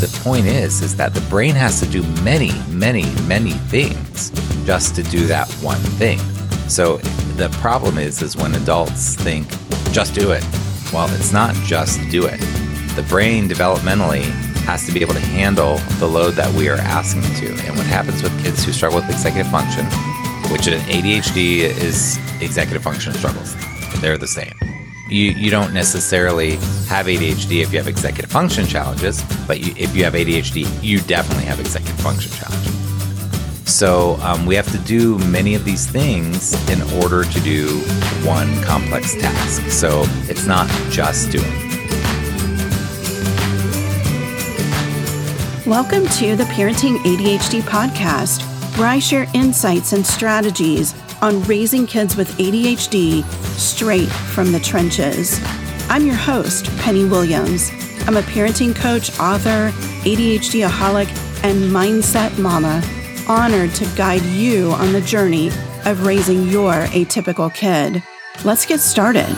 the point is, is that the brain has to do many, many, many things just to do that one thing. So the problem is, is when adults think, just do it. Well, it's not just do it. The brain developmentally has to be able to handle the load that we are asking to. And what happens with kids who struggle with executive function, which in ADHD is executive function struggles, they're the same you, you don't necessarily have ADHD if you have executive function challenges, but you, if you have ADHD, you definitely have executive function challenges. So um, we have to do many of these things in order to do one complex task. So it's not just doing. Welcome to the Parenting ADHD podcast, where I share insights and strategies on raising kids with ADHD straight from the trenches. I'm your host, Penny Williams. I'm a parenting coach, author, ADHD aholic, and mindset mama, honored to guide you on the journey of raising your atypical kid. Let's get started.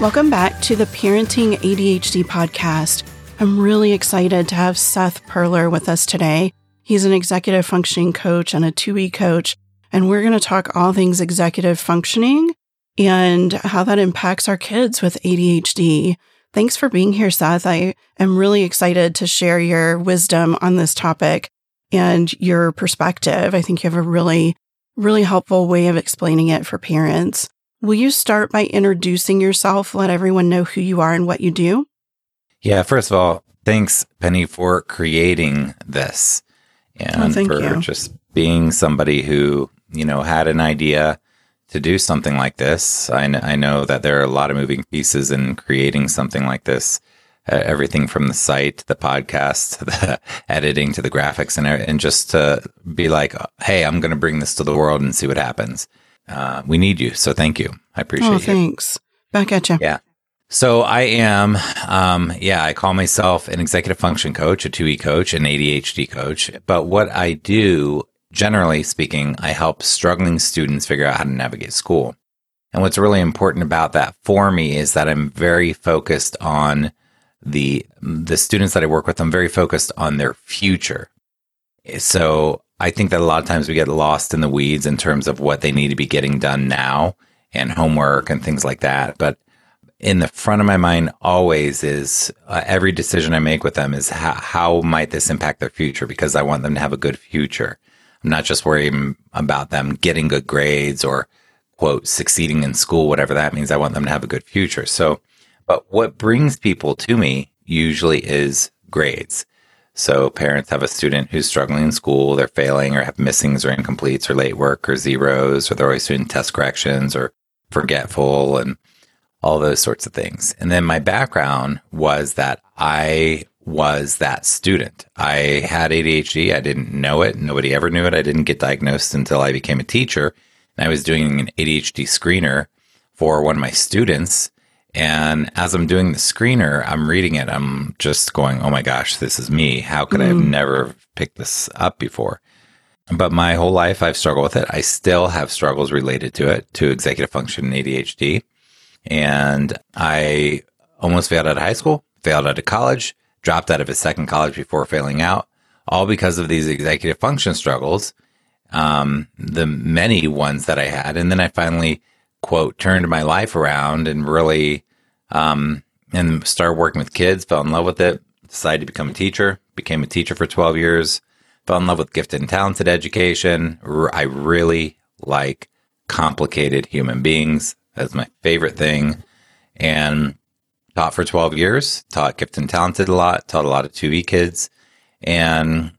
Welcome back to the Parenting ADHD podcast. I'm really excited to have Seth Perler with us today. He's an executive functioning coach and a 2E coach. And we're going to talk all things executive functioning and how that impacts our kids with ADHD. Thanks for being here, Seth. I am really excited to share your wisdom on this topic and your perspective. I think you have a really, really helpful way of explaining it for parents. Will you start by introducing yourself? Let everyone know who you are and what you do. Yeah, first of all, thanks, Penny, for creating this and oh, for you. just being somebody who you know had an idea to do something like this. I, kn- I know that there are a lot of moving pieces in creating something like this. Uh, everything from the site, the podcast, the editing, to the graphics, and and just to be like, hey, I'm going to bring this to the world and see what happens. Uh, we need you, so thank you. I appreciate. Oh, you. thanks. Back at you. Yeah. So I am, um, yeah, I call myself an executive function coach, a 2E coach, an ADHD coach. But what I do, generally speaking, I help struggling students figure out how to navigate school. And what's really important about that for me is that I'm very focused on the the students that I work with. I'm very focused on their future. So I think that a lot of times we get lost in the weeds in terms of what they need to be getting done now and homework and things like that. But in the front of my mind always is uh, every decision I make with them is how, how might this impact their future because I want them to have a good future. I'm not just worrying about them getting good grades or quote succeeding in school, whatever that means. I want them to have a good future. So, but what brings people to me usually is grades. So parents have a student who's struggling in school, they're failing or have missings or incompletes or late work or zeros, or they're always doing test corrections or forgetful and all those sorts of things. And then my background was that I was that student. I had ADHD. I didn't know it. Nobody ever knew it. I didn't get diagnosed until I became a teacher. And I was doing an ADHD screener for one of my students. And as I'm doing the screener, I'm reading it. I'm just going, oh my gosh, this is me. How could mm. I have mm-hmm. never picked this up before? But my whole life, I've struggled with it. I still have struggles related to it, to executive function and ADHD. And I almost failed out of high school, failed out of college, dropped out of a second college before failing out, all because of these executive function struggles, um, the many ones that I had. And then I finally, quote, turned my life around and really, um, and started working with kids, fell in love with it, decided to become a teacher, became a teacher for 12 years, fell in love with gifted and talented education. I really like complicated human beings. That's my favorite thing. And taught for 12 years, taught gifted and talented a lot, taught a lot of 2E kids, and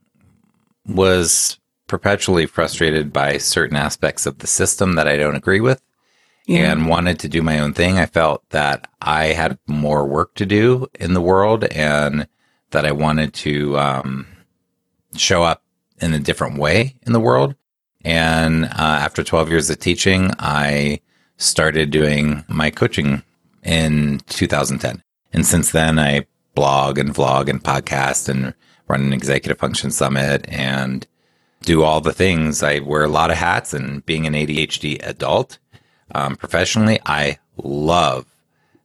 was perpetually frustrated by certain aspects of the system that I don't agree with yeah. and wanted to do my own thing. I felt that I had more work to do in the world and that I wanted to um, show up in a different way in the world. And uh, after 12 years of teaching, I started doing my coaching in 2010. And since then, I blog and vlog and podcast and run an executive function summit and do all the things. I wear a lot of hats and being an ADHD adult um, professionally, I love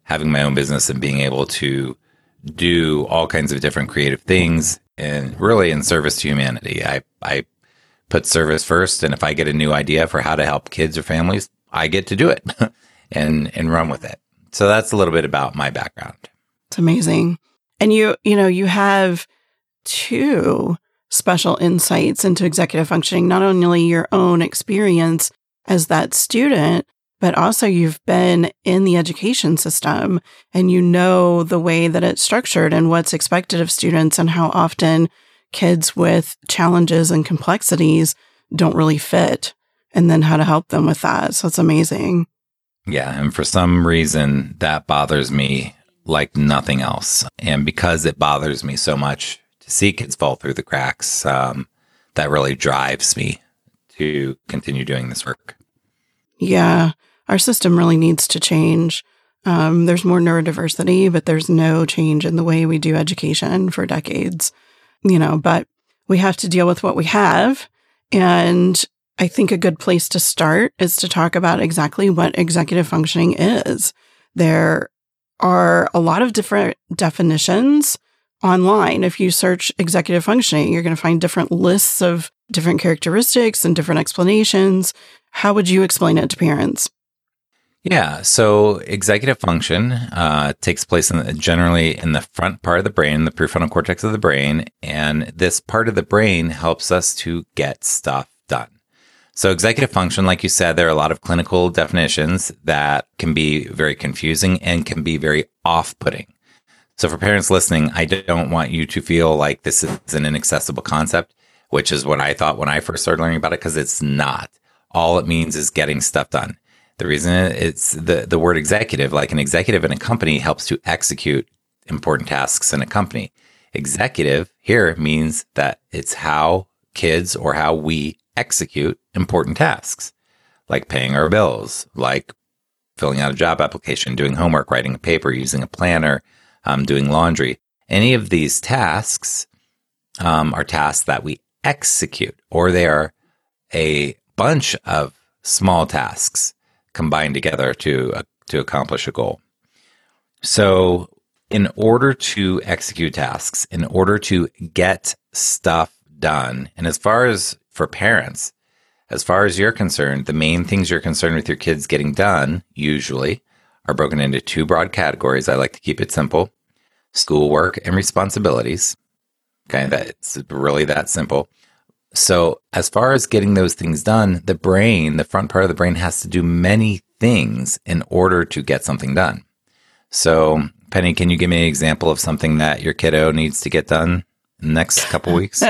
having my own business and being able to do all kinds of different creative things and really in service to humanity. I, I put service first. And if I get a new idea for how to help kids or families, I get to do it and, and run with it. So that's a little bit about my background. It's amazing. And you, you know, you have two special insights into executive functioning, not only your own experience as that student, but also you've been in the education system and you know the way that it's structured and what's expected of students and how often kids with challenges and complexities don't really fit and then how to help them with that. So it's amazing. Yeah. And for some reason, that bothers me like nothing else. And because it bothers me so much to see kids fall through the cracks, um, that really drives me to continue doing this work. Yeah our system really needs to change. Um, there's more neurodiversity, but there's no change in the way we do education for decades, you know, but we have to deal with what we have. And I think a good place to start is to talk about exactly what executive functioning is. There are a lot of different definitions online. If you search executive functioning, you're going to find different lists of different characteristics and different explanations. How would you explain it to parents? Yeah. So executive function uh, takes place in the, generally in the front part of the brain, the prefrontal cortex of the brain. And this part of the brain helps us to get stuff. So executive function, like you said, there are a lot of clinical definitions that can be very confusing and can be very off putting. So for parents listening, I don't want you to feel like this is an inaccessible concept, which is what I thought when I first started learning about it, because it's not. All it means is getting stuff done. The reason it's the, the word executive, like an executive in a company helps to execute important tasks in a company. Executive here means that it's how kids or how we execute important tasks, like paying our bills, like filling out a job application, doing homework, writing a paper, using a planner, um, doing laundry. Any of these tasks um, are tasks that we execute, or they are a bunch of small tasks combined together to uh, to accomplish a goal. So, in order to execute tasks, in order to get stuff done, and as far as for parents, as far as you're concerned, the main things you're concerned with your kids getting done usually are broken into two broad categories. I like to keep it simple schoolwork and responsibilities. Okay, that's really that simple. So, as far as getting those things done, the brain, the front part of the brain has to do many things in order to get something done. So, Penny, can you give me an example of something that your kiddo needs to get done next couple weeks?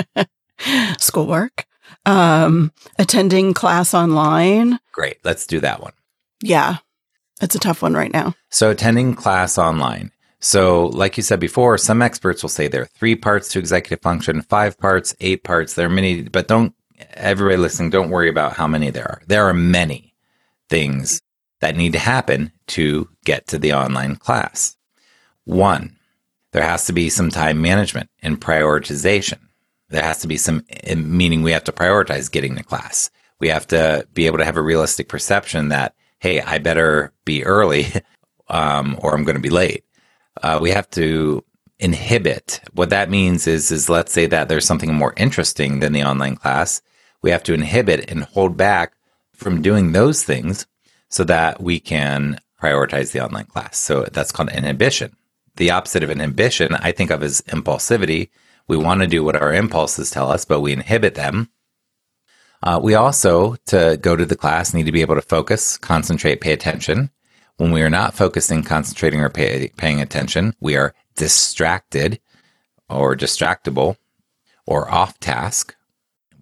Schoolwork, um, attending class online. Great. Let's do that one. Yeah. It's a tough one right now. So, attending class online. So, like you said before, some experts will say there are three parts to executive function, five parts, eight parts. There are many, but don't, everybody listening, don't worry about how many there are. There are many things that need to happen to get to the online class. One, there has to be some time management and prioritization. There has to be some, meaning we have to prioritize getting to class. We have to be able to have a realistic perception that, hey, I better be early um, or I'm going to be late uh, we have to inhibit. What that means is, is let's say that there's something more interesting than the online class. We have to inhibit and hold back from doing those things so that we can prioritize the online class. So that's called inhibition. The opposite of inhibition, I think of as impulsivity. We want to do what our impulses tell us, but we inhibit them. Uh, we also, to go to the class, need to be able to focus, concentrate, pay attention. When we are not focusing, concentrating, or pay, paying attention, we are distracted or distractible or off task,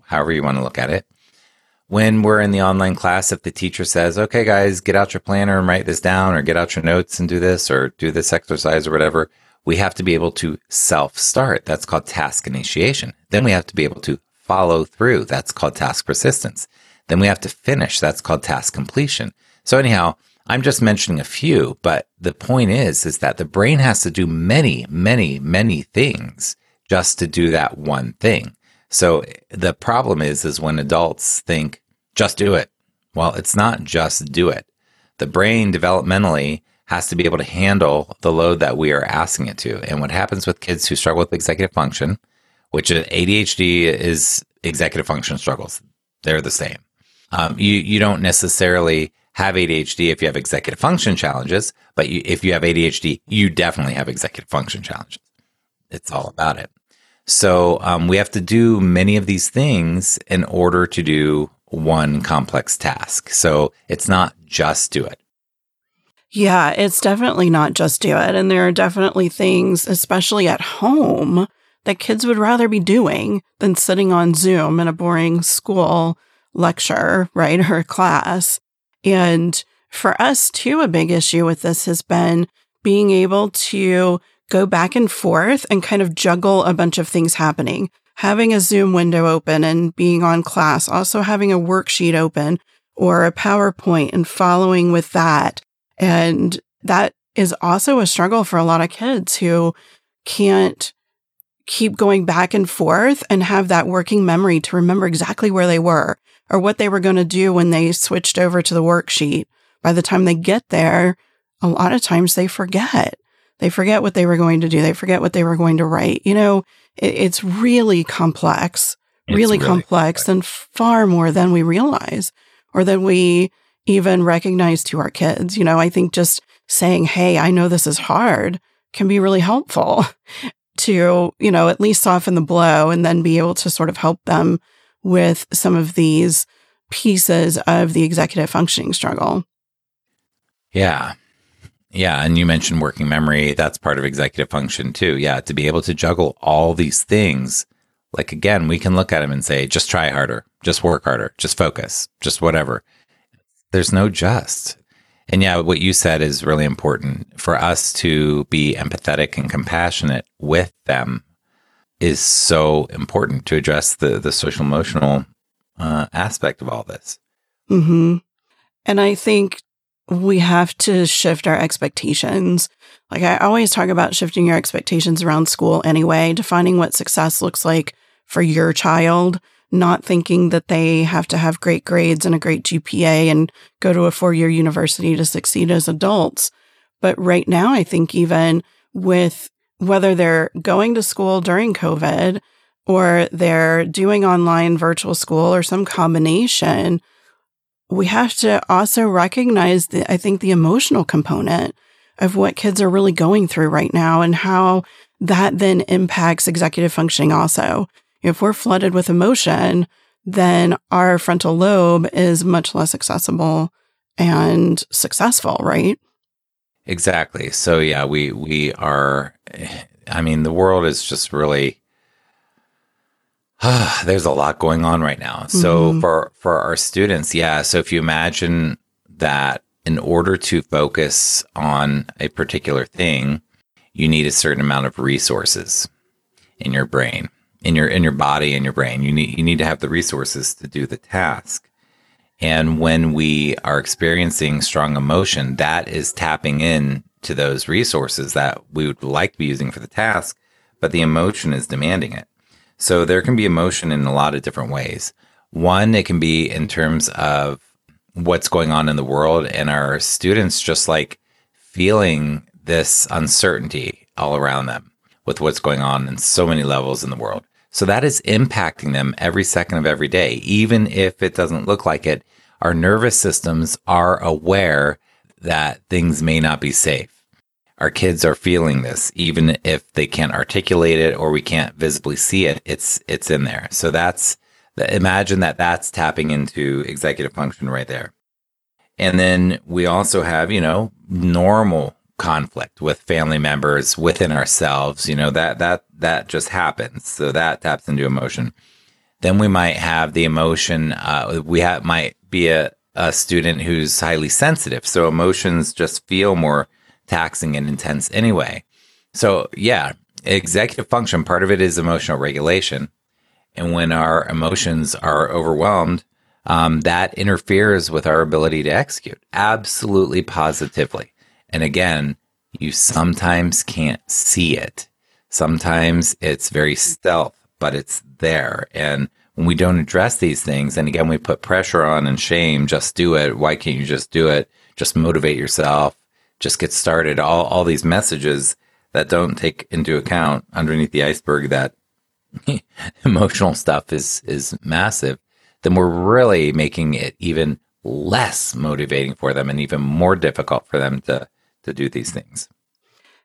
however you want to look at it. When we're in the online class, if the teacher says, okay, guys, get out your planner and write this down, or get out your notes and do this, or do this exercise or whatever, we have to be able to self start. That's called task initiation. Then we have to be able to follow through. That's called task persistence. Then we have to finish. That's called task completion. So anyhow, I'm just mentioning a few, but the point is, is that the brain has to do many, many, many things just to do that one thing. So the problem is, is when adults think, just do it. Well, it's not just do it. The brain developmentally has to be able to handle the load that we are asking it to. And what happens with kids who struggle with executive function, which ADHD is executive function struggles, they're the same. Um, you you don't necessarily have ADHD if you have executive function challenges, but you, if you have ADHD, you definitely have executive function challenges. It's all about it. So um, we have to do many of these things in order to do one complex task. So it's not just do it. Yeah, it's definitely not just do it. And there are definitely things, especially at home, that kids would rather be doing than sitting on Zoom in a boring school lecture, right? Or class. And for us too, a big issue with this has been being able to go back and forth and kind of juggle a bunch of things happening. Having a Zoom window open and being on class, also having a worksheet open or a PowerPoint and following with that. And that is also a struggle for a lot of kids who can't keep going back and forth and have that working memory to remember exactly where they were or what they were going to do when they switched over to the worksheet. By the time they get there, a lot of times they forget. They forget what they were going to do. They forget what they were going to write. You know, it, it's really complex, really, really complex, complex and far more than we realize or than we even recognize to our kids. You know, I think just saying, Hey, I know this is hard can be really helpful to, you know, at least soften the blow and then be able to sort of help them with some of these pieces of the executive functioning struggle. Yeah. Yeah. And you mentioned working memory. That's part of executive function too. Yeah. To be able to juggle all these things. Like again, we can look at them and say, just try harder, just work harder, just focus, just whatever. There's no just. And yeah, what you said is really important for us to be empathetic and compassionate with them is so important to address the the social emotional uh, aspect of all this. Hmm. And I think we have to shift our expectations. Like I always talk about shifting your expectations around school anyway, defining what success looks like for your child not thinking that they have to have great grades and a great GPA and go to a four year university to succeed as adults. But right now, I think even with whether they're going to school during COVID or they're doing online virtual school or some combination, we have to also recognize the, I think the emotional component of what kids are really going through right now and how that then impacts executive functioning also if we're flooded with emotion, then our frontal lobe is much less accessible and successful, right? Exactly. So yeah, we we are I mean, the world is just really uh, there's a lot going on right now. So mm-hmm. for for our students, yeah, so if you imagine that in order to focus on a particular thing, you need a certain amount of resources in your brain in your in your body and your brain. You need you need to have the resources to do the task. And when we are experiencing strong emotion, that is tapping in to those resources that we would like to be using for the task, but the emotion is demanding it. So there can be emotion in a lot of different ways. One, it can be in terms of what's going on in the world and our students just like feeling this uncertainty all around them with what's going on in so many levels in the world. So that is impacting them every second of every day. Even if it doesn't look like it, our nervous systems are aware that things may not be safe. Our kids are feeling this, even if they can't articulate it or we can't visibly see it. It's, it's in there. So that's, imagine that that's tapping into executive function right there. And then we also have, you know, normal conflict with family members within ourselves you know that that that just happens. So that taps into emotion. Then we might have the emotion uh, we might be a, a student who's highly sensitive. So emotions just feel more taxing and intense anyway. So yeah executive function part of it is emotional regulation. And when our emotions are overwhelmed um, that interferes with our ability to execute absolutely positively and again, you sometimes can't see it. Sometimes it's very stealth, but it's there. And when we don't address these things, and again, we put pressure on and shame, just do it. Why can't you just do it? Just motivate yourself. just get started. All, all these messages that don't take into account underneath the iceberg that emotional stuff is, is massive, then we're really making it even less motivating for them and even more difficult for them to, to do these things.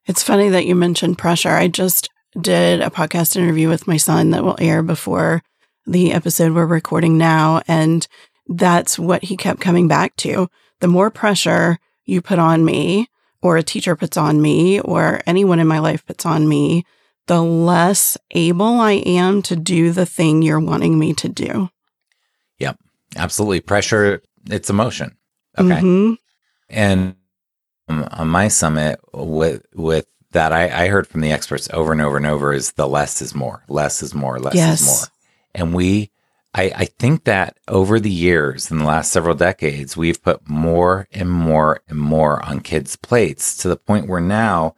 It's funny that you mentioned pressure. I just did a podcast interview with my son that will air before the episode we're recording now. And that's what he kept coming back to. The more pressure you put on me, or a teacher puts on me, or anyone in my life puts on me, the less able I am to do the thing you're wanting me to do. Yep. Absolutely. Pressure, it's emotion. Okay. Mm-hmm. And on my summit with, with that, I, I heard from the experts over and over and over is the less is more, less is more, less yes. is more. And we I, I think that over the years, in the last several decades, we've put more and more and more on kids' plates to the point where now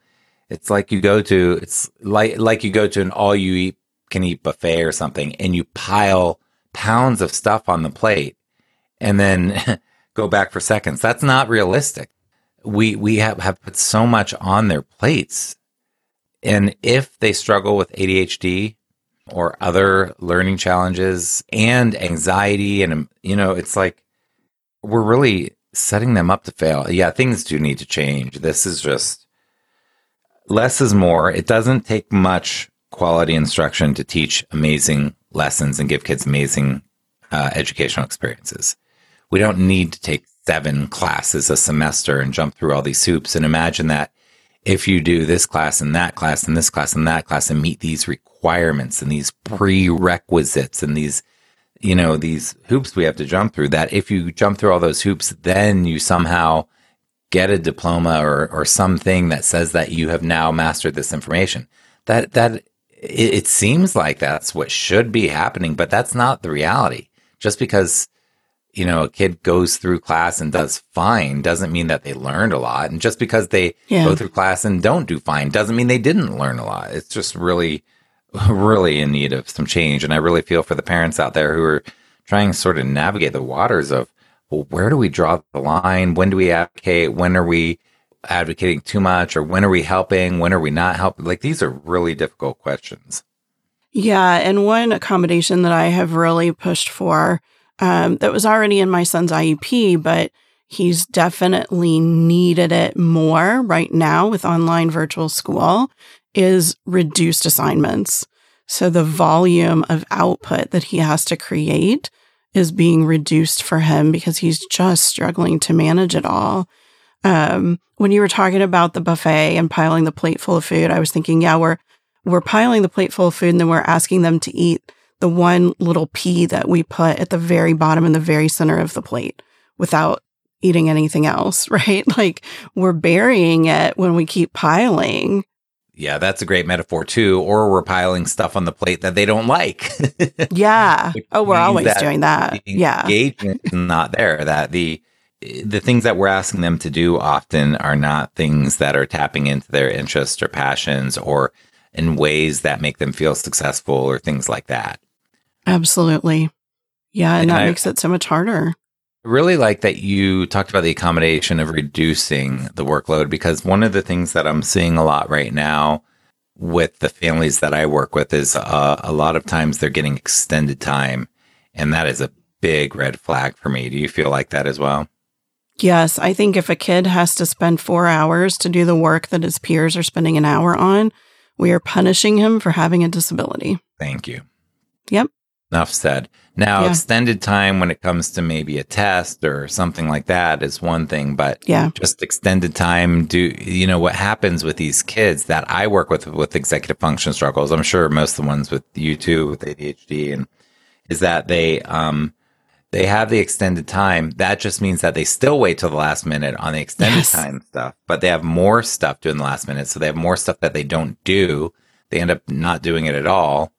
it's like you go to it's like like you go to an all you eat can eat buffet or something, and you pile pounds of stuff on the plate, and then go back for seconds. That's not realistic. We we have, have put so much on their plates, and if they struggle with ADHD or other learning challenges and anxiety. And, you know, it's like we're really setting them up to fail. Yeah, things do need to change. This is just less is more. It doesn't take much quality instruction to teach amazing lessons and give kids amazing uh, educational experiences. We don't need to take seven classes a semester and jump through all these hoops and imagine that if you do this class and that class and this class and that class and meet these requirements and these prerequisites and these, you know, these hoops we have to jump through, that if you jump through all those hoops, then you somehow get a diploma or, or something that says that you have now mastered this information. That, that, it, it seems like that's what should be happening, but that's not the reality. Just because you know, a kid goes through class and does fine doesn't mean that they learned a lot. And just because they yeah. go through class and don't do fine doesn't mean they didn't learn a lot. It's just really, really in need of some change. And I really feel for the parents out there who are trying to sort of navigate the waters of, well, where do we draw the line? When do we advocate? When are we advocating too much? Or when are we helping? When are we not helping? Like these are really difficult questions. Yeah. And one accommodation that I have really pushed for um, that was already in my son's IEP, but he's definitely needed it more right now with online virtual school is reduced assignments. So the volume of output that he has to create is being reduced for him because he's just struggling to manage it all. Um, when you were talking about the buffet and piling the plate full of food, I was thinking, yeah, we're we're piling the plate full of food and then we're asking them to eat the one little pea that we put at the very bottom in the very center of the plate without eating anything else, right? Like we're burying it when we keep piling. Yeah, that's a great metaphor too. Or we're piling stuff on the plate that they don't like. yeah. oh, we're always that doing that. Yeah. Engagement is not there. That the the things that we're asking them to do often are not things that are tapping into their interests or passions or in ways that make them feel successful or things like that. Absolutely. Yeah. And, and that I, makes it so much harder. I really like that you talked about the accommodation of reducing the workload because one of the things that I'm seeing a lot right now with the families that I work with is uh, a lot of times they're getting extended time. And that is a big red flag for me. Do you feel like that as well? Yes. I think if a kid has to spend four hours to do the work that his peers are spending an hour on, we are punishing him for having a disability. Thank you. Yep. Enough said. Now, yeah. extended time when it comes to maybe a test or something like that is one thing, but yeah, just extended time. Do you know what happens with these kids that I work with with executive function struggles? I'm sure most of the ones with you too with ADHD, and is that they um they have the extended time. That just means that they still wait till the last minute on the extended yes. time stuff, but they have more stuff doing the last minute, so they have more stuff that they don't do. They end up not doing it at all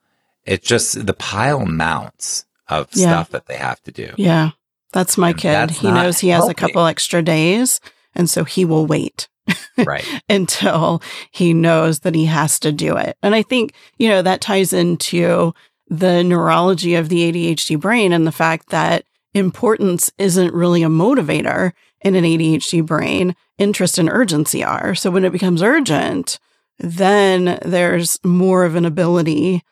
it's just the pile mounts of yeah. stuff that they have to do. Yeah. That's my and kid. That's he knows he has a couple extra days. And so he will wait. right. until he knows that he has to do it. And I think, you know, that ties into the neurology of the ADHD brain and the fact that importance isn't really a motivator. in an ADHD brain, interest and urgency are. So when it becomes urgent, then there's more of an ability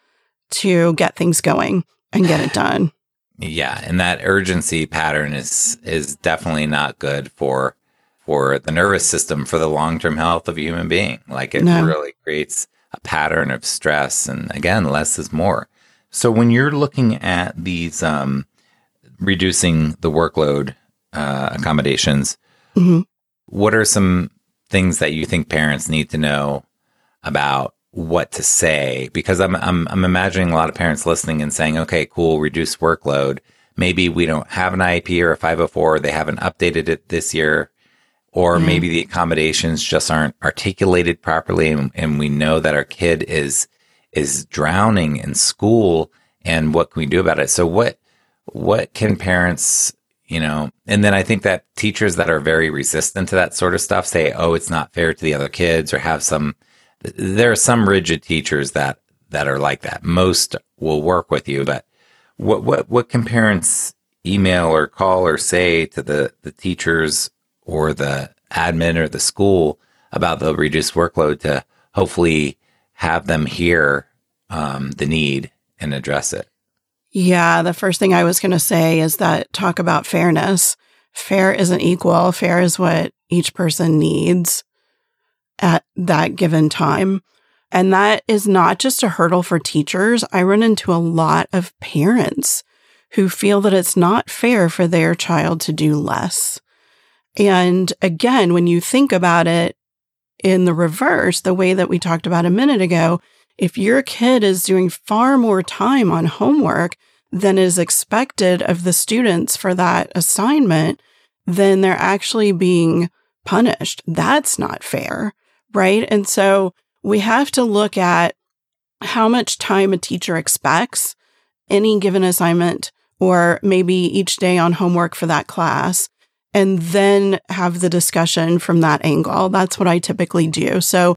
to get things going and get it done. Yeah, and that urgency pattern is is definitely not good for for the nervous system for the long-term health of a human being. Like it no. really creates a pattern of stress and again, less is more. So when you're looking at these um, reducing the workload uh, accommodations, mm-hmm. what are some things that you think parents need to know about what to say? Because I'm I'm I'm imagining a lot of parents listening and saying, "Okay, cool, reduce workload." Maybe we don't have an IEP or a 504, they haven't updated it this year, or mm-hmm. maybe the accommodations just aren't articulated properly, and, and we know that our kid is is drowning in school and what can we do about it? So what, what can parents, you know, and then I think that teachers that are very resistant to that sort of stuff say, oh, it's not fair to the other kids or have some, there are some rigid teachers that, that are like that. Most will work with you, but what, what, what can parents email or call or say to the, the teachers or the admin or the school about the reduced workload to hopefully have them hear um, the need and address it. Yeah, the first thing I was going to say is that talk about fairness. Fair isn't equal. Fair is what each person needs at that given time. And that is not just a hurdle for teachers. I run into a lot of parents who feel that it's not fair for their child to do less. And again, when you think about it, in the reverse, the way that we talked about a minute ago, if your kid is doing far more time on homework than is expected of the students for that assignment, then they're actually being punished. That's not fair, right? And so we have to look at how much time a teacher expects any given assignment or maybe each day on homework for that class and then have the discussion from that angle. That's what I typically do. So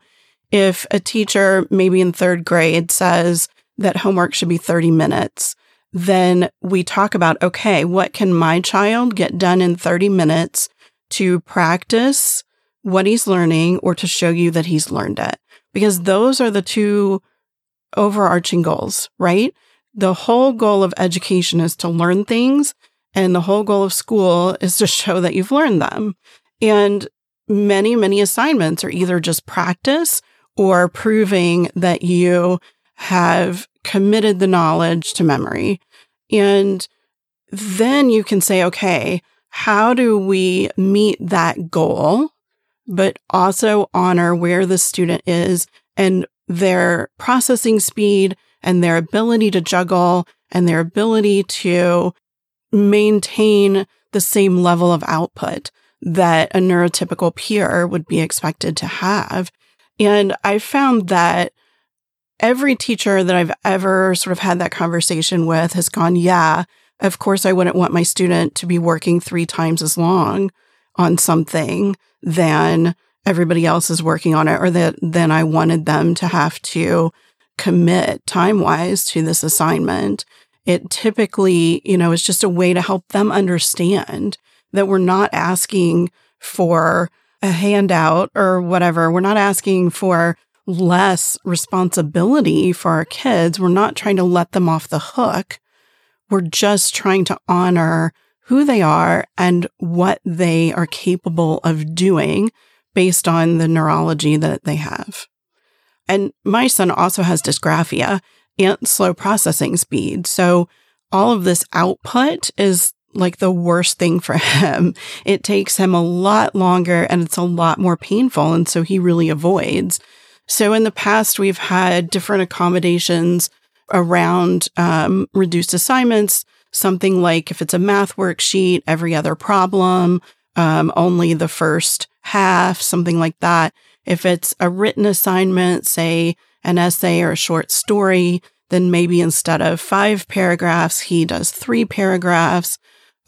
if a teacher, maybe in third grade, says that homework should be 30 minutes, then we talk about, okay, what can my child get done in 30 minutes to practice what he's learning or to show you that he's learned it? Because those are the two overarching goals, right? The whole goal of education is to learn things and the whole goal of school is to show that you've learned them. And many, many assignments are either just practice or proving that you have committed the knowledge to memory. And then you can say, okay, how do we meet that goal, but also honor where the student is and their processing speed and their ability to juggle and their ability to maintain the same level of output that a neurotypical peer would be expected to have. And I found that every teacher that I've ever sort of had that conversation with has gone, yeah, of course, I wouldn't want my student to be working three times as long on something than everybody else is working on it, or that then I wanted them to have to commit time wise to this assignment it typically, you know, is just a way to help them understand that we're not asking for a handout or whatever. We're not asking for less responsibility for our kids. We're not trying to let them off the hook. We're just trying to honor who they are and what they are capable of doing based on the neurology that they have. And my son also has dysgraphia and slow processing speed. So all of this output is like the worst thing for him. It takes him a lot longer and it's a lot more painful. And so he really avoids. So in the past, we've had different accommodations around um, reduced assignments, something like if it's a math worksheet, every other problem, um, only the first half, something like that. If it's a written assignment, say an essay or a short story, then maybe instead of five paragraphs, he does three paragraphs.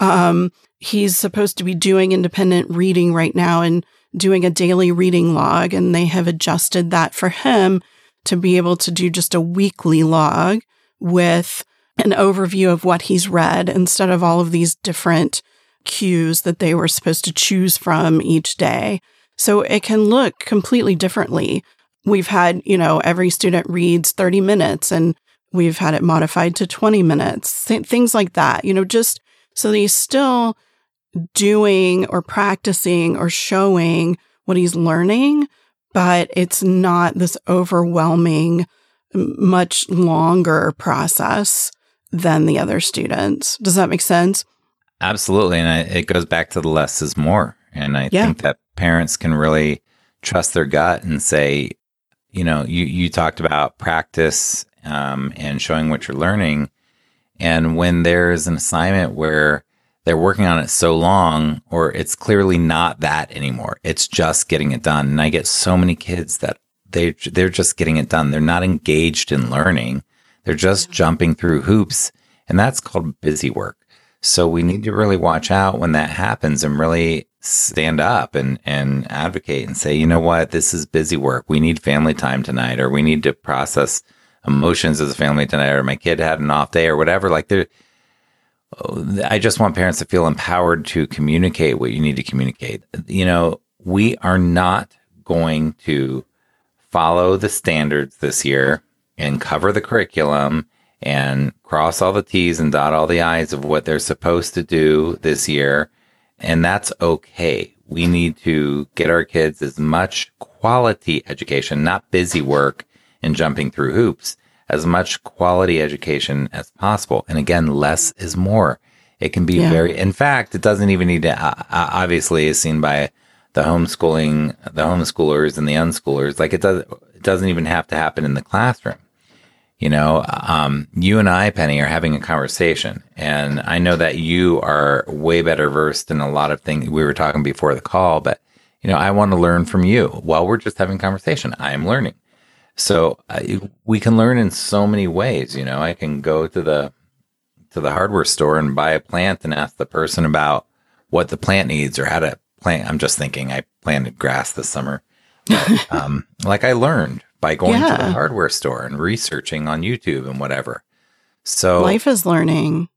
Um, he's supposed to be doing independent reading right now and doing a daily reading log, and they have adjusted that for him to be able to do just a weekly log with an overview of what he's read instead of all of these different cues that they were supposed to choose from each day. So it can look completely differently. We've had, you know, every student reads 30 minutes and we've had it modified to 20 minutes, th- things like that, you know, just so that he's still doing or practicing or showing what he's learning, but it's not this overwhelming, much longer process than the other students. Does that make sense? Absolutely. And I, it goes back to the less is more. And I yeah. think that parents can really trust their gut and say, you know, you, you talked about practice um, and showing what you're learning. And when there's an assignment where they're working on it so long, or it's clearly not that anymore, it's just getting it done. And I get so many kids that they they're just getting it done. They're not engaged in learning. They're just jumping through hoops, and that's called busy work. So we need to really watch out when that happens and really stand up and, and advocate and say, you know what, this is busy work. We need family time tonight, or we need to process emotions as a family tonight, or my kid had an off day, or whatever. Like there, oh, I just want parents to feel empowered to communicate what you need to communicate. You know, we are not going to follow the standards this year and cover the curriculum and cross all the T's and dot all the I's of what they're supposed to do this year. And that's okay. We need to get our kids as much quality education, not busy work and jumping through hoops, as much quality education as possible. And again, less is more. It can be yeah. very, in fact, it doesn't even need to, uh, obviously, is seen by the homeschooling, the homeschoolers and the unschoolers. Like it does, it doesn't even have to happen in the classroom. You know, um, you and I, Penny, are having a conversation, and I know that you are way better versed in a lot of things. We were talking before the call, but you know, I want to learn from you while we're just having conversation. I am learning. So uh, we can learn in so many ways. You know, I can go to the to the hardware store and buy a plant and ask the person about what the plant needs or how to plant. I'm just thinking I planted grass this summer. But, um, like I learned by going yeah. to the hardware store and researching on YouTube and whatever. So life is learning.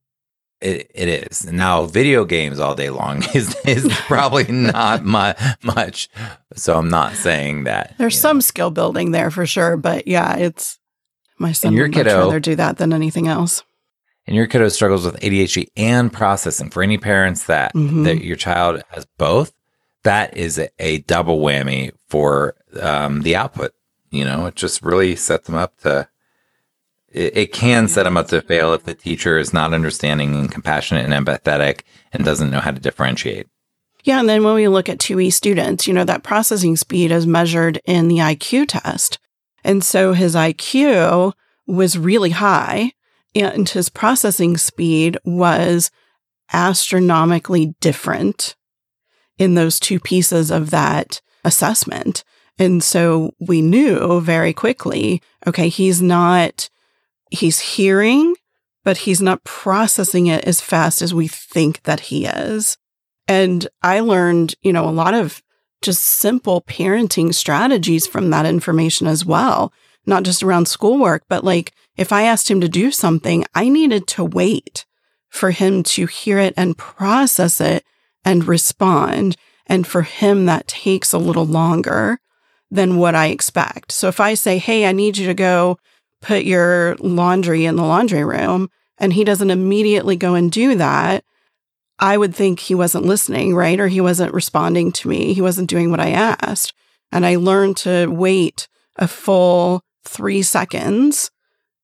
It, it is now video games all day long is, is probably not my, much. So I'm not saying that there's some know. skill building there for sure, but yeah, it's my son your would kiddo, much rather do that than anything else. And your kiddo struggles with ADHD and processing. For any parents that mm-hmm. that your child has both, that is a, a double whammy for um, the output you know, it just really sets them up to. It, it can set them up to fail if the teacher is not understanding and compassionate and empathetic and doesn't know how to differentiate. Yeah, and then when we look at 2E students, you know, that processing speed is measured in the IQ test. And so his IQ was really high and his processing speed was astronomically different in those two pieces of that assessment. And so we knew very quickly, okay, he's not, he's hearing, but he's not processing it as fast as we think that he is. And I learned, you know, a lot of just simple parenting strategies from that information as well, not just around schoolwork, but like if I asked him to do something, I needed to wait for him to hear it and process it and respond. And for him, that takes a little longer than what I expect. So if I say, Hey, I need you to go put your laundry in the laundry room, and he doesn't immediately go and do that, I would think he wasn't listening, right? Or he wasn't responding to me. He wasn't doing what I asked. And I learned to wait a full three seconds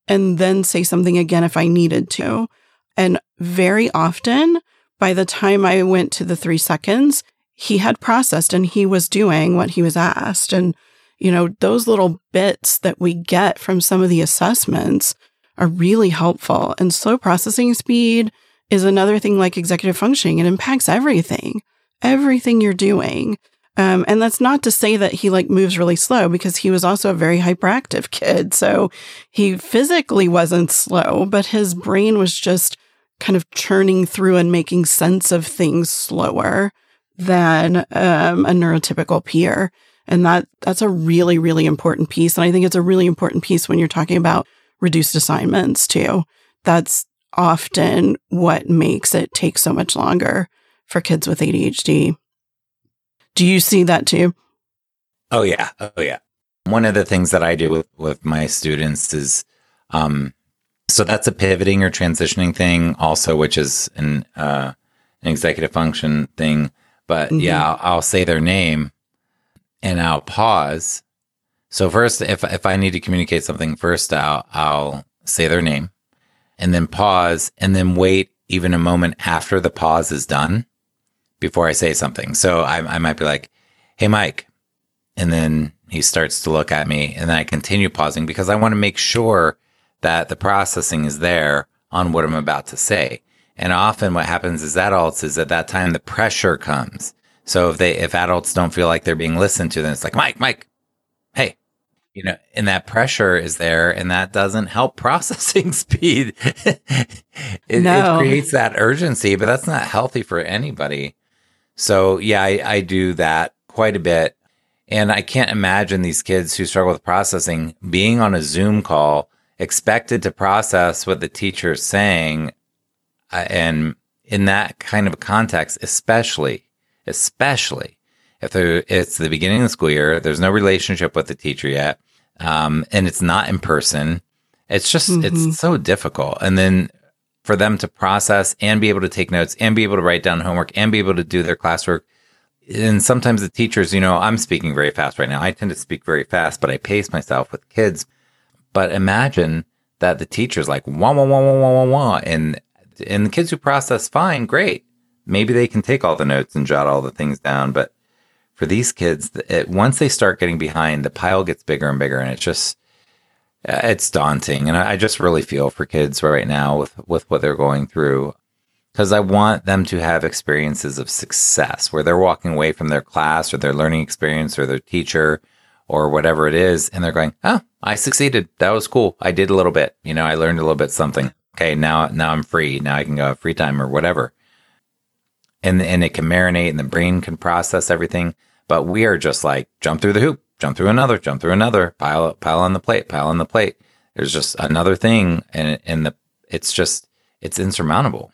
and then say something again if I needed to. And very often, by the time I went to the three seconds, he had processed and he was doing what he was asked. And, you know, those little bits that we get from some of the assessments are really helpful. And slow processing speed is another thing like executive functioning. It impacts everything, everything you're doing. Um, and that's not to say that he like moves really slow because he was also a very hyperactive kid. So he physically wasn't slow, but his brain was just kind of churning through and making sense of things slower than um, a neurotypical peer. And that that's a really, really important piece. And I think it's a really important piece when you're talking about reduced assignments too. That's often what makes it take so much longer for kids with ADHD. Do you see that too? Oh yeah. Oh yeah. One of the things that I do with, with my students is um so that's a pivoting or transitioning thing also, which is an uh an executive function thing. But mm-hmm. yeah, I'll, I'll say their name and I'll pause. So first if if I need to communicate something, first I'll I'll say their name and then pause and then wait even a moment after the pause is done before I say something. So I, I might be like, Hey, Mike. And then he starts to look at me and then I continue pausing because I want to make sure that the processing is there on what I'm about to say. And often what happens is adults is at that time the pressure comes. So if they, if adults don't feel like they're being listened to, then it's like, Mike, Mike, hey, you know, and that pressure is there and that doesn't help processing speed. it, no. it, creates that urgency, but that's not healthy for anybody. So yeah, I, I do that quite a bit. And I can't imagine these kids who struggle with processing being on a Zoom call, expected to process what the teacher is saying. Uh, and in that kind of a context, especially, especially if it's the beginning of the school year, there's no relationship with the teacher yet um, and it's not in person. It's just mm-hmm. it's so difficult, and then for them to process and be able to take notes and be able to write down homework and be able to do their classwork. And sometimes the teachers, you know, I'm speaking very fast right now. I tend to speak very fast, but I pace myself with kids. But imagine that the teacher's like wah wah wah wah wah wah wah, and and the kids who process fine, great. Maybe they can take all the notes and jot all the things down, but for these kids, it, once they start getting behind, the pile gets bigger and bigger, and it's just uh, it's daunting. And I, I just really feel for kids right now with with what they're going through, because I want them to have experiences of success where they're walking away from their class or their learning experience or their teacher or whatever it is, and they're going, "Oh, I succeeded. That was cool. I did a little bit. You know, I learned a little bit something. Okay, now now I'm free. Now I can go have free time or whatever." And and it can marinate, and the brain can process everything. But we are just like jump through the hoop, jump through another, jump through another, pile pile on the plate, pile on the plate. There's just another thing, and and the it's just it's insurmountable.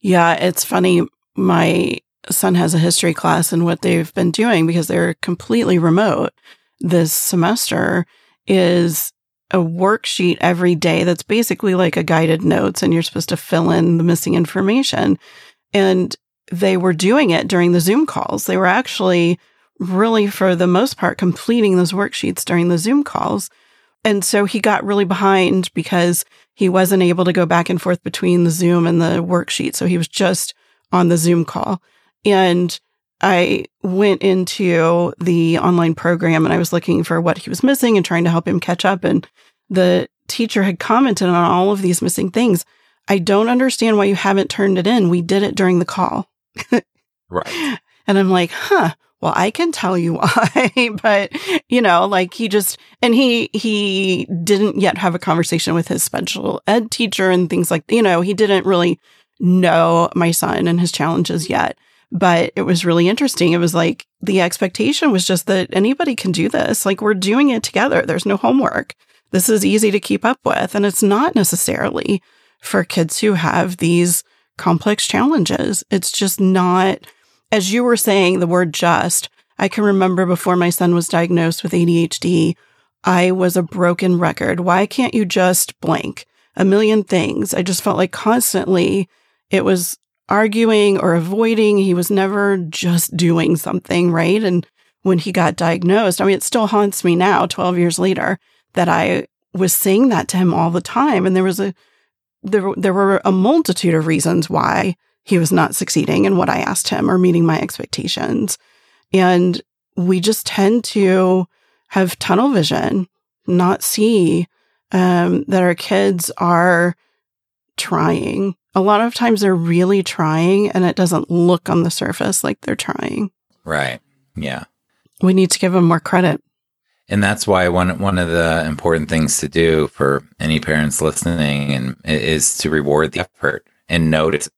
Yeah, it's funny. My son has a history class, and what they've been doing because they're completely remote this semester is a worksheet every day that's basically like a guided notes, and you're supposed to fill in the missing information. And they were doing it during the Zoom calls. They were actually really, for the most part, completing those worksheets during the Zoom calls. And so he got really behind because he wasn't able to go back and forth between the Zoom and the worksheet. So he was just on the Zoom call. And I went into the online program and I was looking for what he was missing and trying to help him catch up. And the teacher had commented on all of these missing things. I don't understand why you haven't turned it in. We did it during the call right. And I'm like, huh, well, I can tell you why, but you know, like he just, and he, he didn't yet have a conversation with his special ed teacher and things like, you know, he didn't really know my son and his challenges yet. But it was really interesting. It was like the expectation was just that anybody can do this. Like we're doing it together. There's no homework. This is easy to keep up with. And it's not necessarily for kids who have these complex challenges. It's just not, as you were saying, the word just. I can remember before my son was diagnosed with ADHD, I was a broken record. Why can't you just blank? A million things. I just felt like constantly it was arguing or avoiding. He was never just doing something, right? And when he got diagnosed, I mean, it still haunts me now, 12 years later, that I was saying that to him all the time. And there was a there, there were a multitude of reasons why he was not succeeding in what I asked him or meeting my expectations. And we just tend to have tunnel vision, not see um, that our kids are trying. A lot of times they're really trying and it doesn't look on the surface like they're trying. Right. Yeah. We need to give them more credit. And that's why one one of the important things to do for any parents listening and is to reward the effort and notice.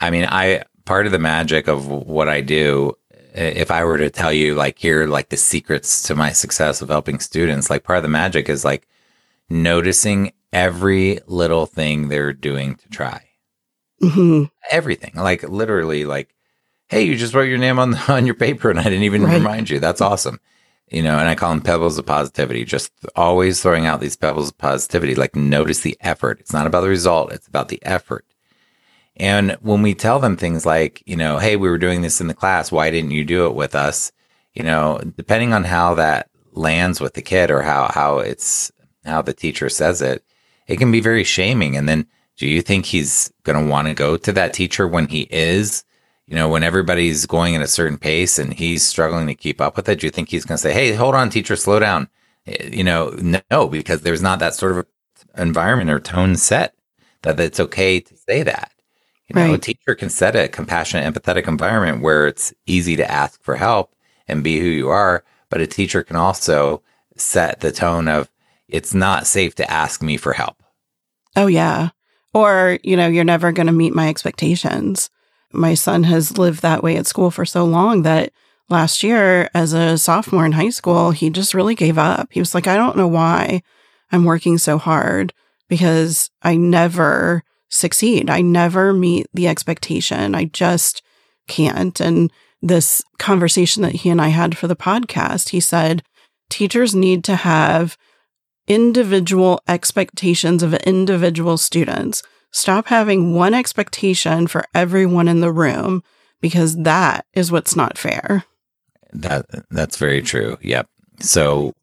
I mean, I part of the magic of what I do if I were to tell you like here like the secrets to my success of helping students, like part of the magic is like noticing every little thing they're doing to try. hmm Everything. Like literally like, hey, you just wrote your name on on your paper and I didn't even Right. remind you. That's awesome. You know, and I call them pebbles of positivity, just always throwing out these pebbles of positivity. Like notice the effort. It's not about the result, it's about the effort. And when we tell them things like, you know, hey, we were doing this in the class, why didn't you do it with us? You know, depending on how that lands with the kid or how how it's how the teacher says it, it can be very shaming. And then do you think he's going to want to go to that teacher when he is, you know, when everybody's going at a certain pace and he's struggling to keep up with it? Do you think he's going to say, "Hey, hold on, teacher, slow down"? Eh, You know, no, because there's not that sort of environment or tone set that it's okay to say that. You know, a teacher can set a compassionate, empathetic environment where it's easy to ask for help and be who you are. But a teacher can also set the tone of it's not safe to ask me for help. Oh, yeah. Or, you know, you're never going to meet my expectations. My son has lived that way at school for so long that last year, as a sophomore in high school, he just really gave up. He was like, I don't know why I'm working so hard because I never succeed. I never meet the expectation. I just can't. And this conversation that he and I had for the podcast, he said, teachers need to have individual expectations of individual students. Stop having one expectation for everyone in the room because that is what's not fair. That that's very true. Yep. So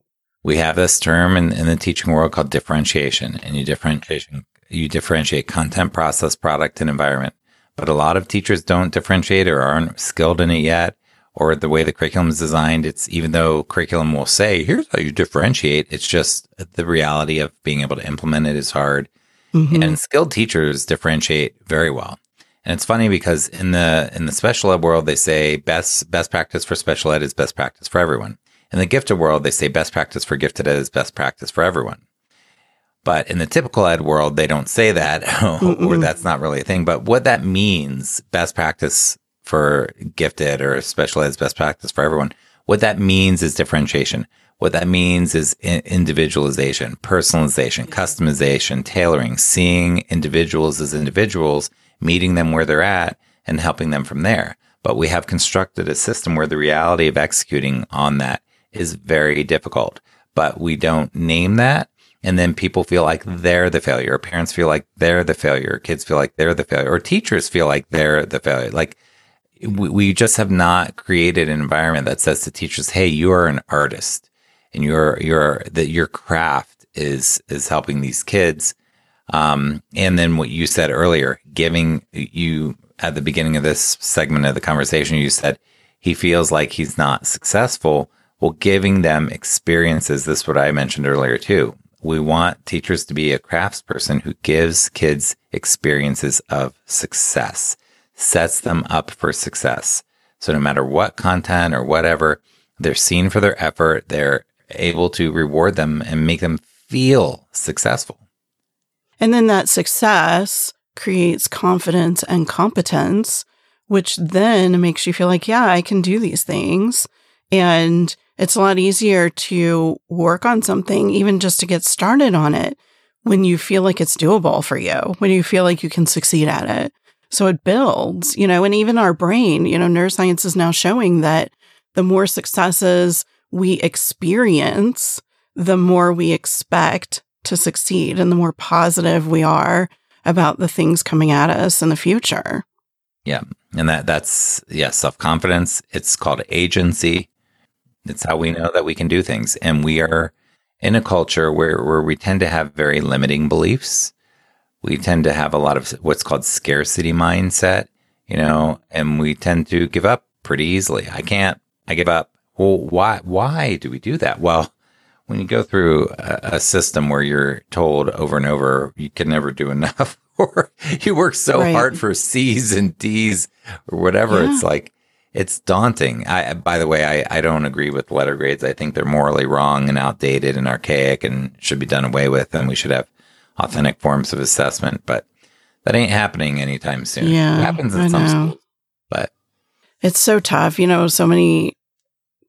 we have this term in, in the teaching world called differentiation, and you differentiation you differentiate content, process, product, and environment. But a lot of teachers don't differentiate or aren't skilled in it yet, or the way the curriculum is designed. It's even though curriculum will say, "Here's how you differentiate," it's just the reality of being able to implement it is hard. Mhm. and skilled teachers differentiate very well. And it's funny because in the in the special ed world, they say best best practice for special ed is best practice for everyone. In the gifted world, they say best practice for gifted ed is best practice for everyone. But in the typical ed world, they don't say that, or Mm-mm. that's not really a thing. But what that means, best practice for gifted or special ed is best practice for everyone. What that means is differentiation. What that means is individualization, personalization, customization, tailoring, seeing individuals as individuals, meeting them where they're at and helping them from there. But we have constructed a system where the reality of executing on that is very difficult, but we don't name that. And then people feel like mm-hmm. they're the failure. Parents feel like they're the failure. Kids feel like they're the failure or teachers feel like they're the failure. Like we, just have not created an environment that says to teachers, Hey, you are an artist and your, your, that your craft is, is helping these kids. Um, and then what you said earlier, giving you at the beginning of this segment of the conversation, you said he feels like he's not successful. Well, giving them experiences. This is what I mentioned earlier too. We want teachers to be a craftsperson who gives kids experiences of success, sets them up for success. So no matter what content or whatever, they're seen for their effort. They're able to reward them and make them feel successful. And then that success creates confidence and competence, which then makes you feel like, yeah, I can do these things. And it's a lot easier to work on something, even just to get started on it, when you feel like it's doable for you, when you feel like you can succeed at it. So it builds, you know, and even our brain, you know, neuroscience is now showing that the more successes we experience, the more we expect to succeed and the more positive we are about the things coming at us in the future. Yeah. And that that's yeah, self-confidence. It's called agency. It's how we know that we can do things. And we are in a culture where, where we tend to have very limiting beliefs. We tend to have a lot of what's called scarcity mindset, you know, and we tend to give up pretty easily. I can't, I give up. Well, why, why do we do that? Well, when you go through a, a system where you're told over and over, you can never do enough, or you work so Right. hard for C's and D's or whatever, Yeah. it's like, it's daunting. I, by the way, I, I don't agree with letter grades. I think they're morally wrong and outdated and archaic and should be done away with. And we should have authentic forms of assessment, but that ain't happening anytime soon. Yeah, it happens in I some know. schools, but It's so tough. You know, so many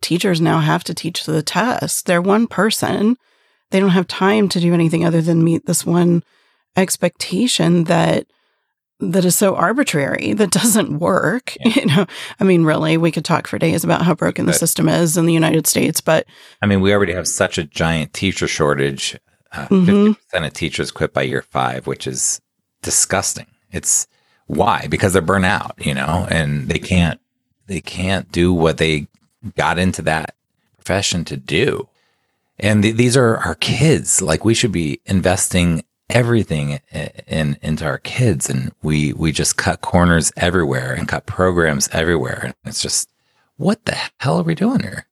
teachers now have to teach to the test. They're one person. They don't have time to do anything other than meet this one expectation that that is so arbitrary that doesn't work. Yeah. You know, I mean, really, we could talk for days about how broken but, the system is in the United States, but I mean, we already have such a giant teacher shortage. Uh, mm-hmm. 50% of teachers quit by year five, which is disgusting. It's why? Because they're burnt out, you know, and they can't, they can't do what they got into that profession to do. And th- these are our kids. Like we should be investing everything in, into our kids and we we just cut corners everywhere and cut programs everywhere and it's just what the hell are we doing here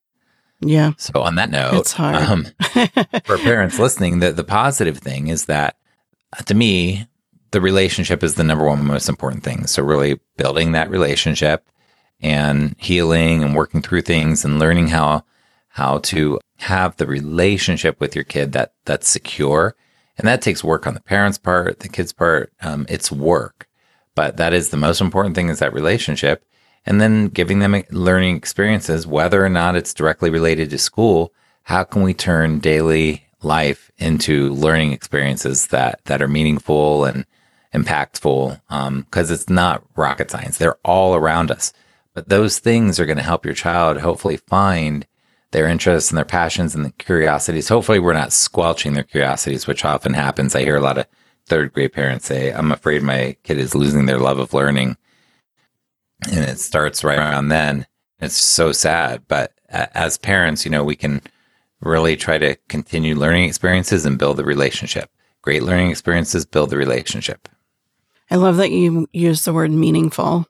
yeah. So on that note it's hard. um, for parents listening the, the positive thing is that uh, to me the relationship is the number one most important thing. So really building that relationship and healing and working through things and learning how how to have the relationship with your kid that that's secure. And that takes work on the parents' part, the kids' part. Um, it's work, but that is the most important thing is that relationship. And then giving them learning experiences, whether or not it's directly related to school. How can we turn daily life into learning experiences that that are meaningful and impactful? Because um, it's not rocket science; they're all around us. But those things are going to help your child hopefully find their interests and their passions and the curiosities. Hopefully, we're not squelching their curiosities, which often happens. I hear a lot of third grade parents say, I'm afraid my kid is losing their love of learning. And it starts right around then. It's so sad. But as parents, you know, we can really try to continue learning experiences and build the relationship. Great learning experiences build the relationship. I love that you use the word meaningful.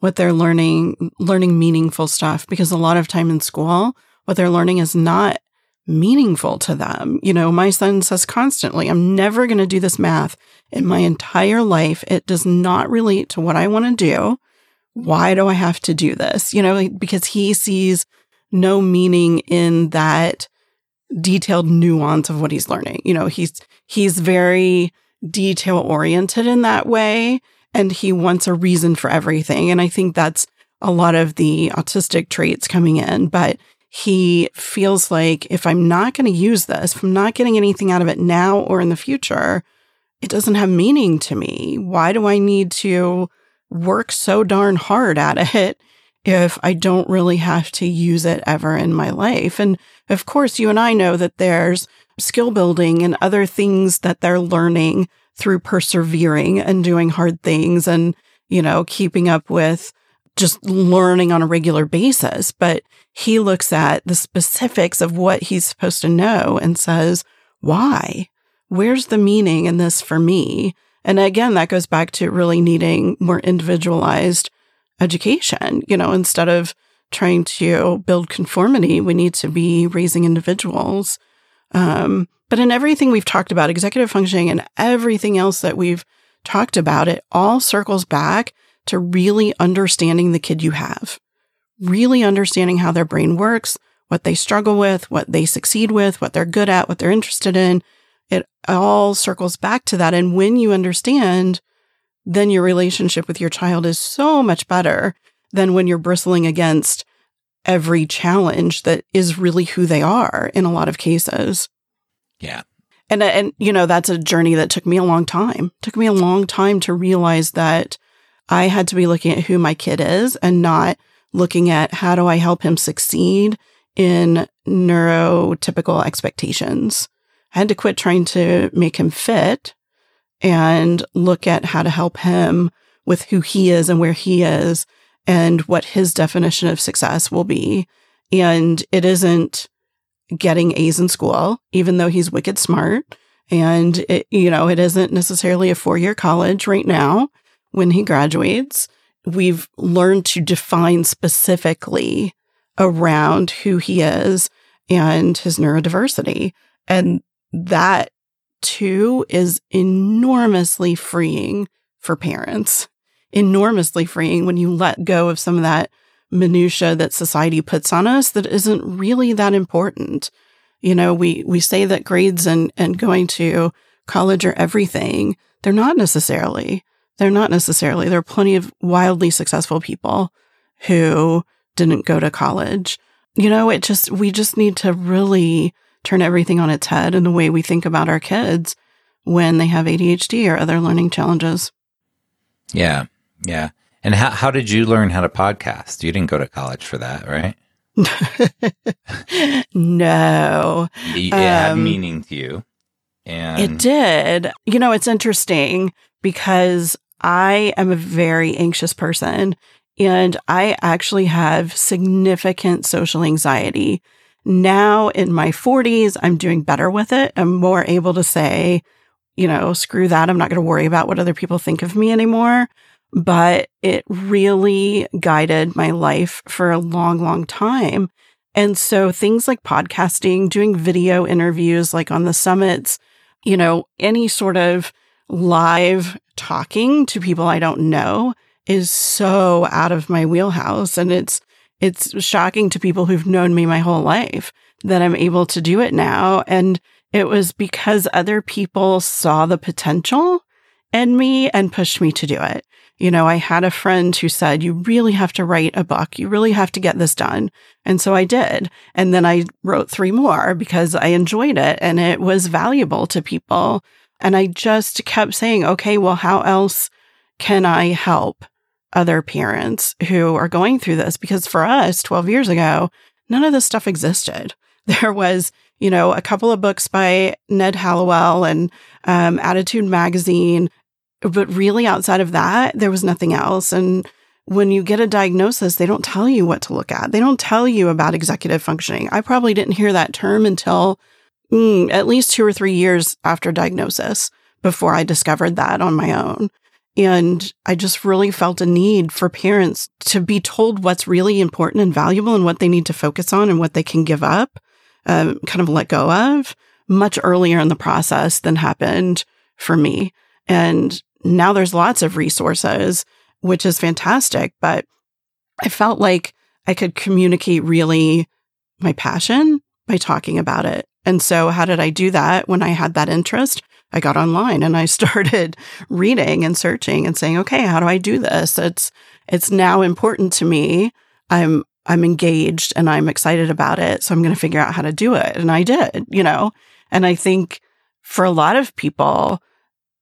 What they're learning, learning meaningful stuff, because a lot of time in school, what they're learning is not meaningful to them. You know, my son says constantly, I'm never going to do this math in my entire life. It does not relate to what I want to do. Why do I have to do this? You know, because he sees no meaning in that detailed nuance of what he's learning. You know, he's he's very detail oriented in that way and he wants a reason for everything and I think that's a lot of the autistic traits coming in, but he feels like if I'm not going to use this, if I'm not getting anything out of it now or in the future, it doesn't have meaning to me. Why do I need to work so darn hard at it if I don't really have to use it ever in my life? And of course, you and I know that there's skill building and other things that they're learning through persevering and doing hard things and, you know, keeping up with just learning on a regular basis. But he looks at the specifics of what he's supposed to know and says, why? Where's the meaning in this for me? And again, that goes back to really needing more individualized education. You know, instead of trying to build conformity, we need to be raising individuals. Um, but in everything we've talked about, executive functioning and everything else that we've talked about, it all circles back to really understanding the kid you have really understanding how their brain works, what they struggle with, what they succeed with, what they're good at, what they're interested in. It all circles back to that. And when you understand, then your relationship with your child is so much better than when you're bristling against every challenge that is really who they are in a lot of cases. Yeah. And uh, and you know that's a journey that took me a long time. It took me a long time to realize that I had to be looking at who my kid is and not looking at how do I help him succeed in neurotypical expectations. I had to quit trying to make him fit and look at how to help him with who he is and where he is and what his definition of success will be. And it isn't getting A's in school, even though he's wicked smart. And it, you know, it isn't necessarily a four year college right now when he graduates we've learned to define specifically around who he is and his neurodiversity. And that too is enormously freeing for parents, enormously freeing when you let go of some of that minutia that society puts on us that isn't really that important. You know, we, we say that grades and, and going to college are everything. They're not necessarily. They're not necessarily. There are plenty of wildly successful people who didn't go to college. You know, it just, we just need to really turn everything on its head in the way we think about our kids when they have ADHD or other learning challenges. Yeah. Yeah. And how, how did you learn how to podcast? You didn't go to college for that, right? no. It had um, meaning to you. And it did. You know, it's interesting because I am a very anxious person and I actually have significant social anxiety. Now in my 40s, I'm doing better with it. I'm more able to say, you know, screw that. I'm not going to worry about what other people think of me anymore. But it really guided my life for a long, long time. And so things like podcasting, doing video interviews like on the summits, you know, any sort of live talking to people I don't know is so out of my wheelhouse. And it's, it's shocking to people who've known me my whole life that I'm able to do it now. And it was because other people saw the potential in me and pushed me to do it. You know, I had a friend who said, you really have to write a book. You really have to get this done. And so I did. And then I wrote three more because I enjoyed it and it was valuable to people. And I just kept saying, okay, well, how else can I help other parents who are going through this? Because for us, 12 years ago, none of this stuff existed. There was, you know, a couple of books by Ned Hallowell and um, ADDitude Magazine but really, outside of that, there was nothing else. And when you get a diagnosis, they don't tell you what to look at. They don't tell you about executive functioning. I probably didn't hear that term until mm, at least two or three years after diagnosis before I discovered that on my own. And I just really felt a need for parents to be told what's really important and valuable and what they need to focus on and what they can give up, um, kind of let go of much earlier in the process than happened for me. And now there's lots of resources, which is fantastic. But I felt like I could communicate really my passion by talking about it. And so, how did I do that when I had that interest? I got online and I started reading and searching and saying, okay, how do I do this? It's, it's now important to me. I'm, I'm engaged and I'm excited about it. So I'm going to figure out how to do it. And I did, you know, and I think for a lot of people,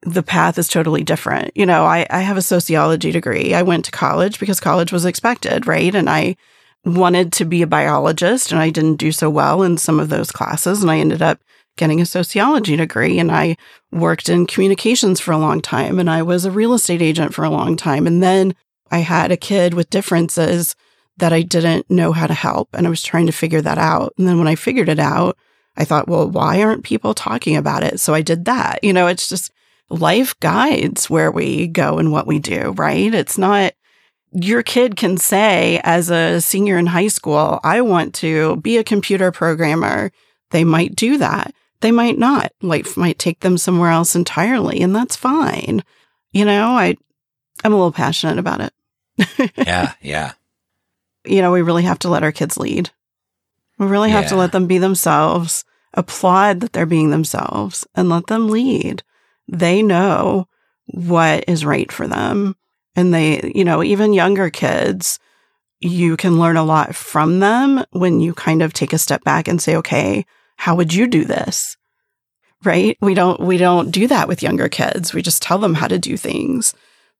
the path is totally different. You know, I, I have a sociology degree. I went to college because college was expected, right? And I wanted to be a biologist and I didn't do so well in some of those classes. And I ended up getting a sociology degree and I worked in communications for a long time and I was a real estate agent for a long time. And then I had a kid with differences that I didn't know how to help and I was trying to figure that out. And then when I figured it out, I thought, well, why aren't people talking about it? So I did that. You know, it's just, life guides where we go and what we do, right? It's not your kid can say as a senior in high school, I want to be a computer programmer. They might do that. They might not. Life might take them somewhere else entirely, and that's fine. You know, I I'm a little passionate about it. yeah, yeah. You know, we really have to let our kids lead. We really have yeah. to let them be themselves, applaud that they're being themselves, and let them lead they know what is right for them. And they, you know, even younger kids, you can learn a lot from them when you kind of take a step back and say, okay, how would you do this? Right? We don't, we don't do that with younger kids. We just tell them how to do things.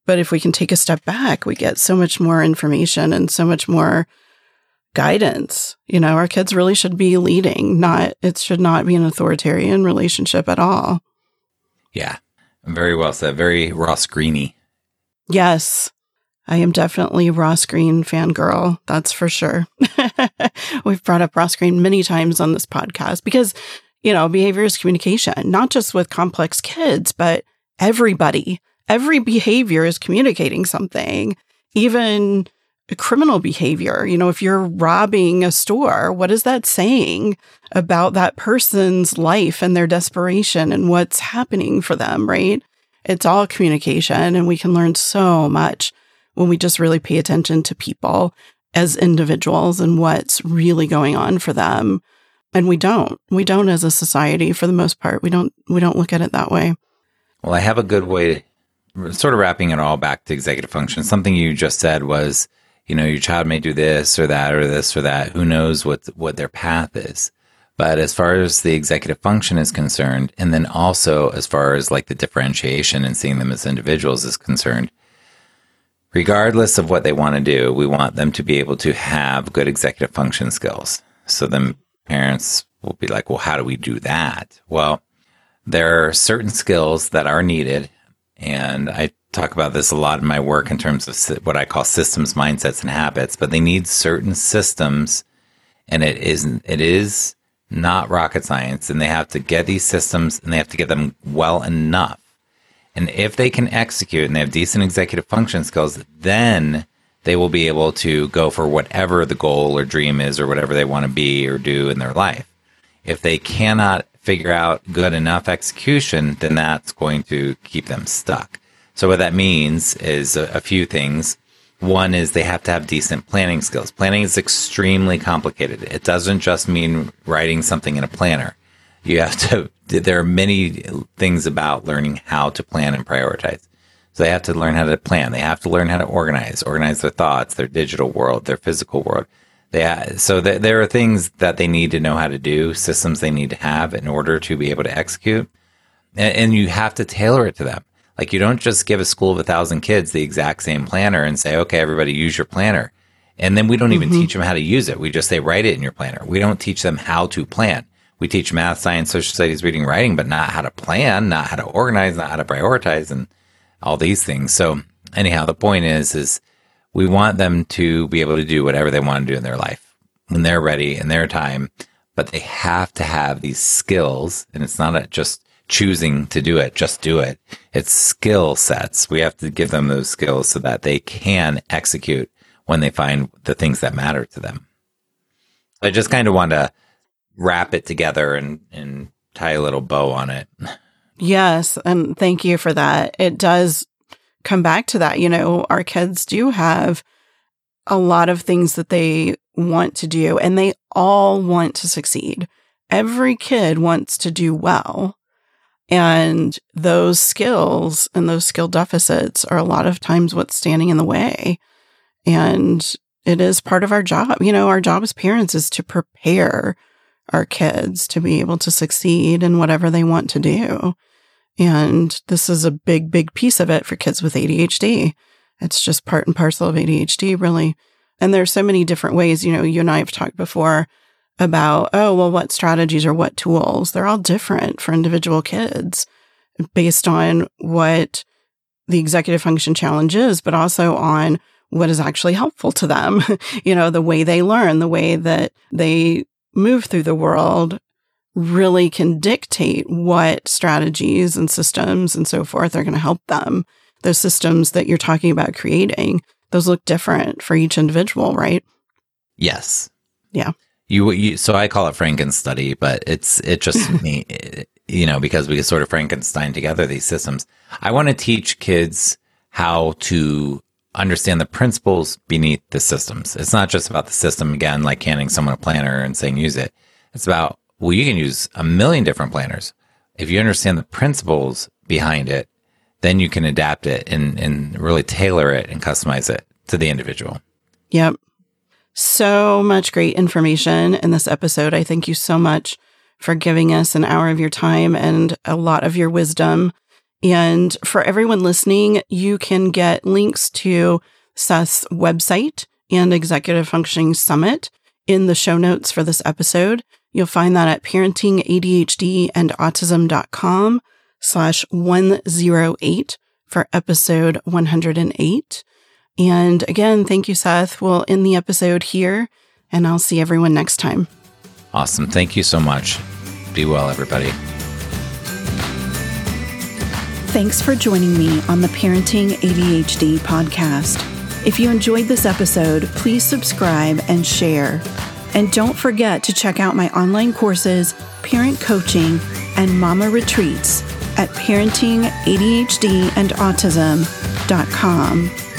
But if we can take a step back, we get so much more information and so much more guidance. You know, our kids really should be leading, not, it should not be an authoritarian relationship at all. Yeah. Very well said. Very Ross Greeny. Yes. I am definitely Ross Greene fangirl. That's for sure. We've brought up Ross Greene many times on this podcast because, you know, behavior is communication, not just with complex kids, but everybody. Every behavior is communicating something. Even criminal behavior. You know, if you're robbing a store, what is that saying about that person's life and their desperation and what's happening for them, right? It's all communication, and we can learn so much when we just really pay attention to people as individuals and what's really going on for them. And we don't. We don't as a society for the most part. We don't we don't look at it that way. Well, I have a good way sort of wrapping it all back to executive function. Something you just said was you know, your child may do this or that or this or that. Who knows what what their path is? But as far as the executive function is concerned, and then also as far as like the differentiation and seeing them as individuals is concerned, regardless of what they want to do, we want them to be able to have good executive function skills. So then parents will be like, well, how do we do that? Well, there are certain skills that are needed. And I talk about this a lot in my work in terms of what I call systems, mindsets, and habits, but they need certain systems. And it isn't, it is not rocket science. And they have to get these systems and they have to get them well enough. And if they can execute and they have decent executive function skills, then they will be able to go for whatever the goal or dream is or whatever they want to be or do in their life. If they cannot figure out good enough execution, then that's going to keep them stuck. So what that means is a, a few things. One is they have to have decent planning skills. Planning is extremely complicated. It doesn't just mean writing something in a planner. You have to, there are many things about learning how to plan and prioritize. So they have to learn how to plan. They have to learn how to organize, organize their thoughts, their digital world, their physical world. They, so th- there are things that they need to know how to do, systems they need to have in order to be able to execute. And, and you have to tailor it to them. Like you don't just give a school of a thousand kids the exact same planner and say, okay, everybody use your planner. And then we don't even mm-hmm. teach them how to use it. We just say, write it in your planner. We don't teach them how to plan. We teach math, science, social studies, reading, writing, but not how to plan, not how to organize, not how to prioritize and all these things. So anyhow, the point is, is we want them to be able to do whatever they want to do in their life when they're ready in their time, but they have to have these skills. And it's not just choosing to do it, just do it. It's skill sets. We have to give them those skills so that they can execute when they find the things that matter to them. I just kind of want to wrap it together and, and tie a little bow on it. Yes. And thank you for that. It does come back to that. You know, our kids do have a lot of things that they want to do, and they all want to succeed. Every kid wants to do well. And those skills and those skill deficits are a lot of times what's standing in the way. And it is part of our job. You know, our job as parents is to prepare our kids to be able to succeed in whatever they want to do. And this is a big, big piece of it for kids with ADHD. It's just part and parcel of ADHD, really. And there's so many different ways. You know, you and I have talked before about, oh, well, what strategies or what tools? They're all different for individual kids based on what the executive function challenge is, but also on what is actually helpful to them. you know, the way they learn, the way that they move through the world really can dictate what strategies and systems and so forth are going to help them. Those systems that you're talking about creating, those look different for each individual, right? Yes. Yeah. You, you so I call it Franken study, but it's it just me, you know, because we sort of Frankenstein together these systems. I want to teach kids how to understand the principles beneath the systems. It's not just about the system again, like handing someone a planner and saying use it. It's about well, you can use a million different planners. If you understand the principles behind it, then you can adapt it and, and really tailor it and customize it to the individual. Yep. So much great information in this episode. I thank you so much for giving us an hour of your time and a lot of your wisdom. And for everyone listening, you can get links to Seth's website and Executive Functioning Summit in the show notes for this episode. You'll find that at parentingadhdandautism.com slash 108 for episode 108. And again, thank you, Seth. We'll end the episode here, and I'll see everyone next time. Awesome. Thank you so much. Be well, everybody. Thanks for joining me on the Parenting ADHD podcast. If you enjoyed this episode, please subscribe and share. And don't forget to check out my online courses, parent coaching, and mama retreats at parentingadhdandautism.com.